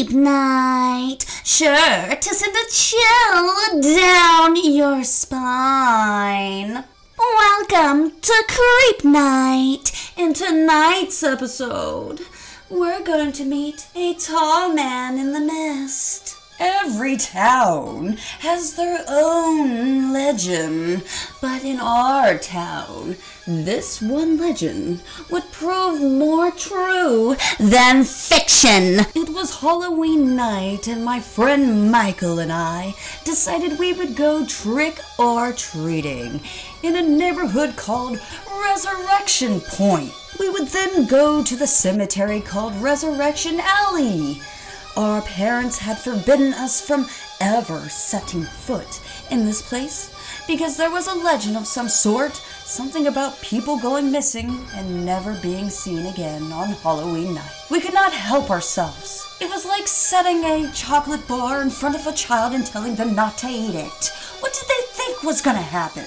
Creep Night, sure to send a chill down your spine. Welcome to Creep Night. In tonight's episode, we're going to meet a tall man in the mist. Every town has their own legend, but in our town, this one legend would prove more true than fiction. It was Halloween night, and my friend Michael and I decided we would go trick or treating in a neighborhood called Resurrection Point. We would then go to the cemetery called Resurrection Alley. Our parents had forbidden us from ever setting foot in this place because there was a legend of some sort, something about people going missing and never being seen again on Halloween night. We could not help ourselves. It was like setting a chocolate bar in front of a child and telling them not to eat it. What did they think was gonna happen?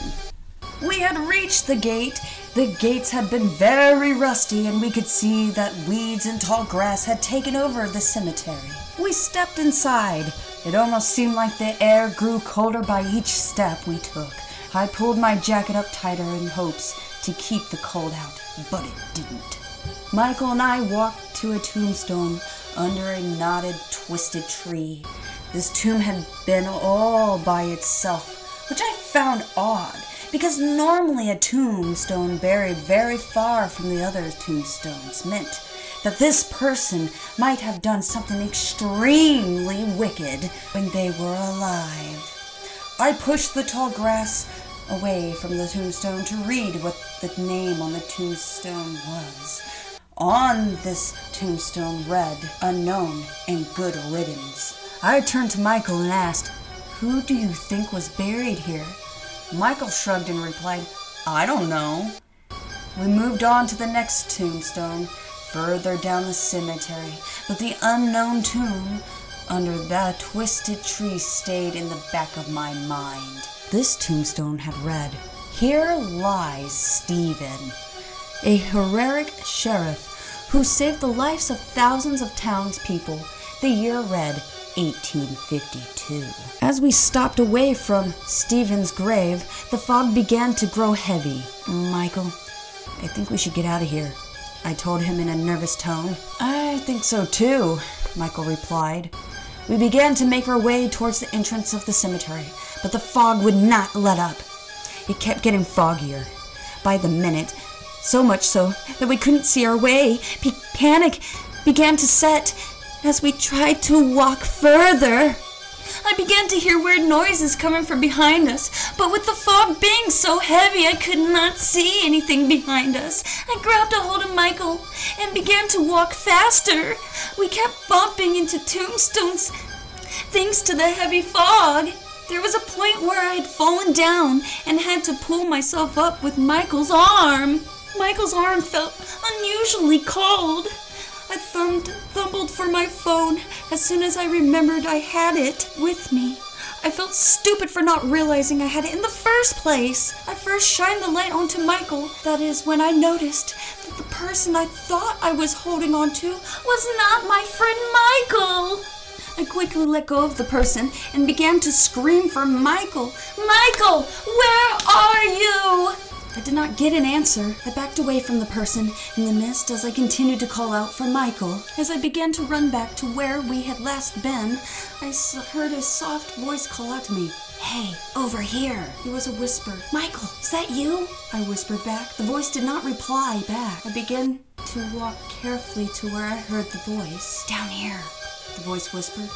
We had reached the gate. The gates had been very rusty, and we could see that weeds and tall grass had taken over the cemetery. We stepped inside. It almost seemed like the air grew colder by each step we took. I pulled my jacket up tighter in hopes to keep the cold out, but it didn't. Michael and I walked to a tombstone under a knotted, twisted tree. This tomb had been all by itself, which I found odd because normally a tombstone buried very far from the other tombstones meant that this person might have done something extremely wicked when they were alive. I pushed the tall grass away from the tombstone to read what the name on the tombstone was. On this tombstone read, Unknown and Good Riddance. I turned to Michael and asked, Who do you think was buried here? Michael shrugged and replied, I don't know. We moved on to the next tombstone, further down the cemetery, but the unknown tomb under that twisted tree stayed in the back of my mind. This tombstone had read, Here lies Stephen, a heroic sheriff who saved the lives of thousands of townspeople. The year read 1852. As we stopped away from Stephen's grave, the fog began to grow heavy. Michael, I think we should get out of here. I told him in a nervous tone. I think so too, Michael replied. We began to make our way towards the entrance of the cemetery, but the fog would not let up. It kept getting foggier by the minute, so much so that we couldn't see our way. Panic began to set as we tried to walk further. I began to hear weird noises coming from behind us, but with the fog being so heavy, I could not see anything behind us. I grabbed a hold of Michael and began to walk faster. We kept bumping into tombstones thanks to the heavy fog. There was a point where I had fallen down and had to pull myself up with Michael's arm. Michael's arm felt unusually cold. I thumbed, thumbled for my phone as soon as I remembered I had it with me. I felt stupid for not realizing I had it in the first place. I first shined the light onto Michael. That is when I noticed that the person I thought I was holding on to was not my friend Michael. I quickly let go of the person and began to scream for Michael. Michael, where are you? I did not get an answer. I backed away from the person in the mist as I continued to call out for Michael. As I began to run back to where we had last been, I heard a soft voice call out to me. Hey, over here. It was a whisper. Michael, is that you? I whispered back. The voice did not reply back. I began to walk carefully to where I heard the voice. Down here, the voice whispered.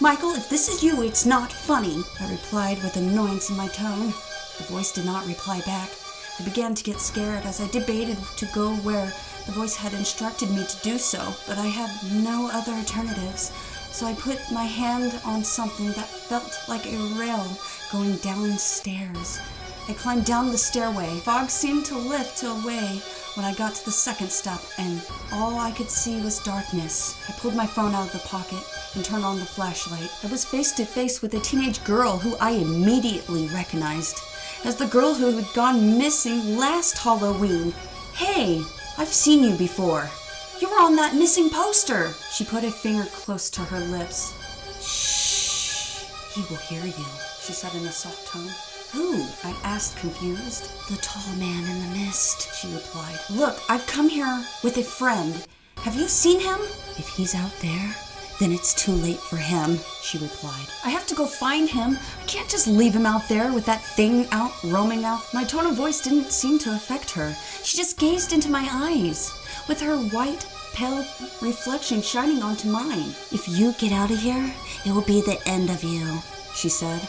Michael, if this is you, it's not funny. I replied with annoyance in my tone. The voice did not reply back. I began to get scared as I debated to go where the voice had instructed me to do so, but I had no other alternatives. So I put my hand on something that felt like a rail going downstairs. I climbed down the stairway. Fog seemed to lift away when I got to the second step, and all I could see was darkness. I pulled my phone out of the pocket and turned on the flashlight. I was face to face with a teenage girl who I immediately recognized as the girl who had gone missing last Halloween. Hey, I've seen you before. You were on that missing poster. She put a finger close to her lips. Shh. He will hear you, she said in a soft tone. Who? I asked, confused. The tall man in the mist, she replied. Look, I've come here with a friend. Have you seen him? If he's out there, then it's too late for him, she replied. I have to go find him. Can't just leave him out there with that thing out roaming out. My tone of voice didn't seem to affect her. She just gazed into my eyes, with her white, pale reflection shining onto mine. If you get out of here, it will be the end of you, she said.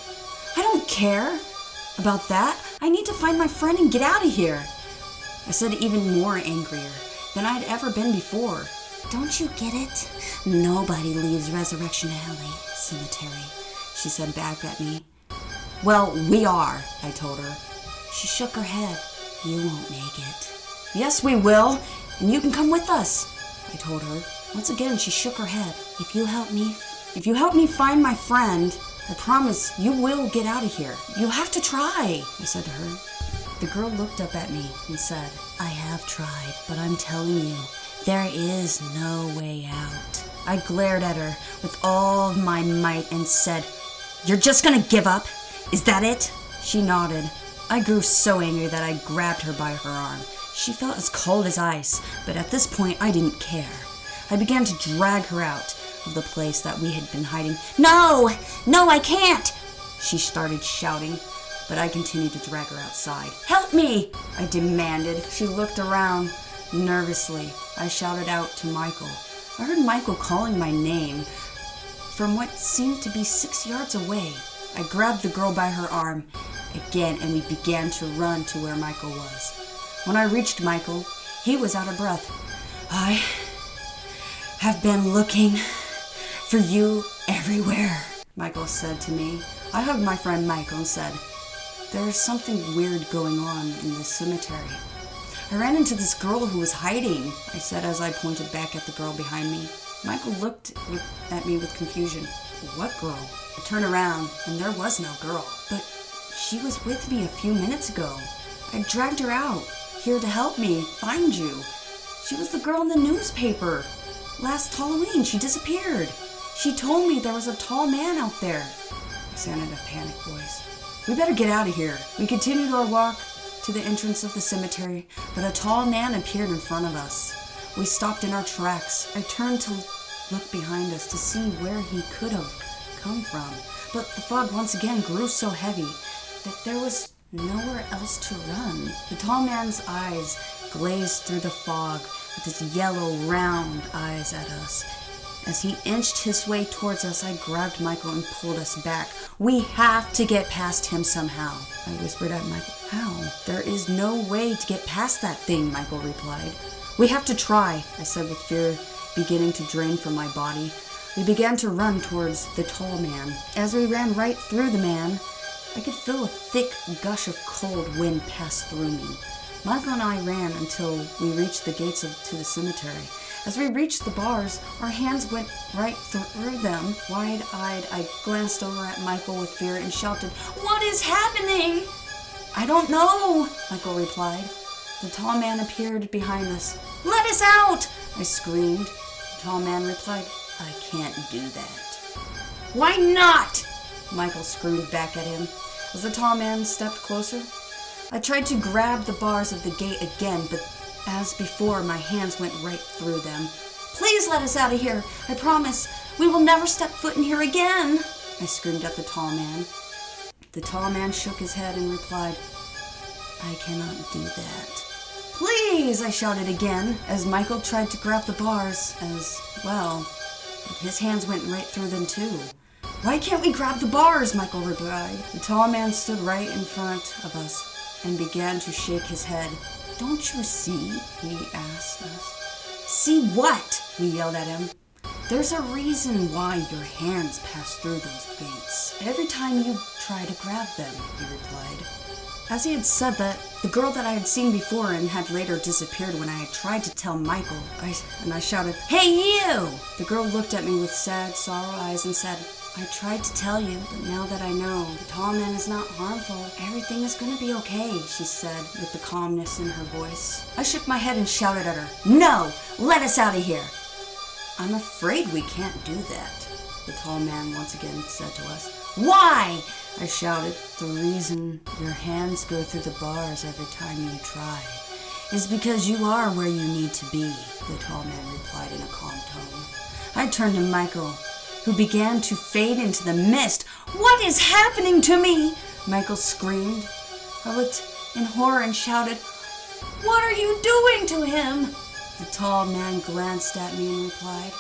I don't care about that. I need to find my friend and get out of here. I said even more angrier than I'd ever been before. Don't you get it? Nobody leaves Resurrection Alley Cemetery, she said back at me. Well, we are, I told her. She shook her head. You won't make it. Yes, we will, and you can come with us, I told her. Once again, she shook her head. If you help me, if you help me find my friend, I promise you will get out of here. You'll have to try, I said to her. The girl looked up at me and said, I have tried, but I'm telling you, there is no way out. I glared at her with all my might and said, You're just gonna give up? Is that it? She nodded. I grew so angry that I grabbed her by her arm. She felt as cold as ice, but at this point I didn't care. I began to drag her out of the place that we had been hiding. No! No, I can't! She started shouting, but I continued to drag her outside. Help me! I demanded. She looked around nervously. I shouted out to Michael. I heard Michael calling my name from what seemed to be six yards away. I grabbed the girl by her arm again and we began to run to where Michael was. When I reached Michael, he was out of breath. I have been looking for you everywhere, Michael said to me. I hugged my friend Michael and said, There is something weird going on in this cemetery. I ran into this girl who was hiding, I said as I pointed back at the girl behind me. Michael looked at me with confusion. What girl? I turned around, and there was no girl. But she was with me a few minutes ago. I dragged her out, here to help me find you. She was the girl in the newspaper. Last Halloween, she disappeared. She told me there was a tall man out there. I sounded a panicked voice. We better get out of here. We continued our walk to the entrance of the cemetery, but a tall man appeared in front of us. We stopped in our tracks. I turned to look behind us to see where he could have come from, but the fog once again grew so heavy that there was nowhere else to run. The tall man's eyes glazed through the fog with his yellow, round eyes at us. As he inched his way towards us, I grabbed Michael and pulled us back. We have to get past him somehow, I whispered at Michael. How? There is no way to get past that thing, Michael replied. We have to try, I said with fear beginning to drain from my body. We began to run towards the tall man. As we ran right through the man, I could feel a thick gush of cold wind pass through me. Michael and I ran until we reached the gates of, to the cemetery. As we reached the bars, our hands went right through them. Wide eyed, I glanced over at Michael with fear and shouted, What is happening? I don't know, Michael replied. The tall man appeared behind us. Let us out! I screamed. The tall man replied, I can't do that. Why not? Michael screamed back at him. As the tall man stepped closer, I tried to grab the bars of the gate again, but as before, my hands went right through them. Please let us out of here. I promise we will never step foot in here again. I screamed at the tall man. The tall man shook his head and replied, I cannot do that. Please, I shouted again as Michael tried to grab the bars as well, but his hands went right through them too. Why can't we grab the bars? Michael replied. The tall man stood right in front of us and began to shake his head. Don't you see? he asked us. See what? We yelled at him. There's a reason why your hands pass through those gates. Every time you try to grab them, he replied. As he had said that, the girl that I had seen before and had later disappeared when I had tried to tell Michael, I, and I shouted, Hey, you! The girl looked at me with sad, sorrow eyes and said, I tried to tell you, but now that I know the tall man is not harmful, everything is gonna be okay, she said with the calmness in her voice. I shook my head and shouted at her, No! Let us out of here! I'm afraid we can't do that, the tall man once again said to us. Why? I shouted. The reason your hands go through the bars every time you try is because you are where you need to be, the tall man replied in a calm tone. I turned to Michael, who began to fade into the mist. What is happening to me? Michael screamed. I looked in horror and shouted, What are you doing to him? The tall man glanced at me and replied,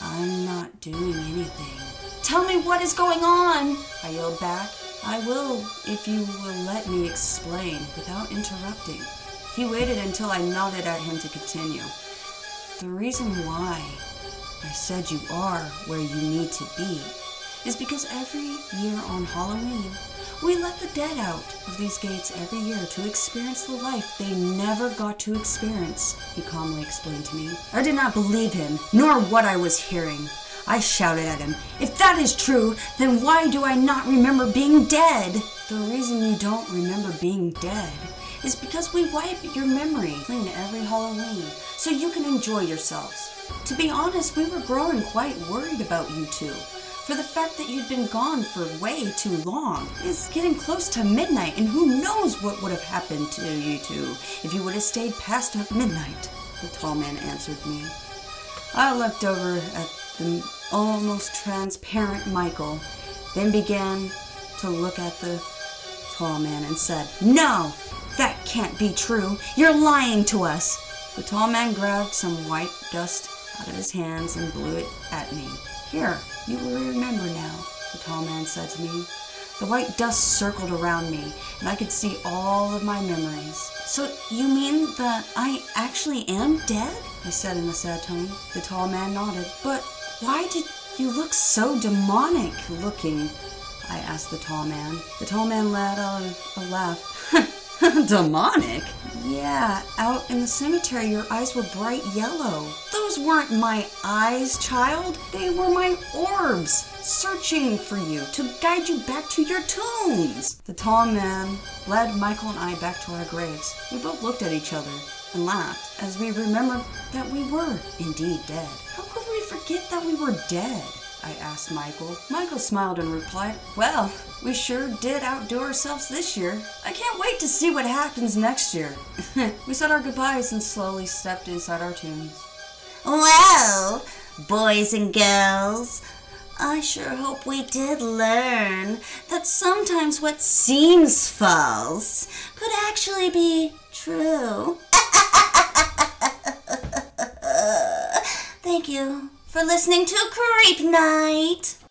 I'm not doing anything. Tell me what is going on, I yelled back. I will if you will let me explain without interrupting. He waited until I nodded at him to continue. The reason why I said you are where you need to be is because every year on Halloween, we let the dead out of these gates every year to experience the life they never got to experience, he calmly explained to me. I did not believe him, nor what I was hearing. I shouted at him, If that is true, then why do I not remember being dead? The reason you don't remember being dead is because we wipe your memory clean every Halloween so you can enjoy yourselves. To be honest, we were growing quite worried about you two. For the fact that you'd been gone for way too long is getting close to midnight, and who knows what would have happened to you two if you would have stayed past midnight, the tall man answered me. I looked over at the almost transparent Michael, then began to look at the tall man and said, No, that can't be true. You're lying to us. The tall man grabbed some white dust out of his hands and blew it at me. Here, you will remember now, the tall man said to me. The white dust circled around me, and I could see all of my memories. So, you mean that I actually am dead? I said in a sad tone. The tall man nodded. But why did you look so demonic looking? I asked the tall man. The tall man let out a laugh. Demonic? Yeah, out in the cemetery, your eyes were bright yellow. Those weren't my eyes, child. They were my orbs, searching for you to guide you back to your tombs. The tall man led Michael and I back to our graves. We both looked at each other and laughed as we remembered that we were indeed dead. How could we forget that we were dead? I asked Michael. Michael smiled and replied, Well, we sure did outdo ourselves this year. I can't wait to see what happens next year. we said our goodbyes and slowly stepped inside our tombs. Well, boys and girls, I sure hope we did learn that sometimes what seems false could actually be true. Thank you for listening to Creep Night.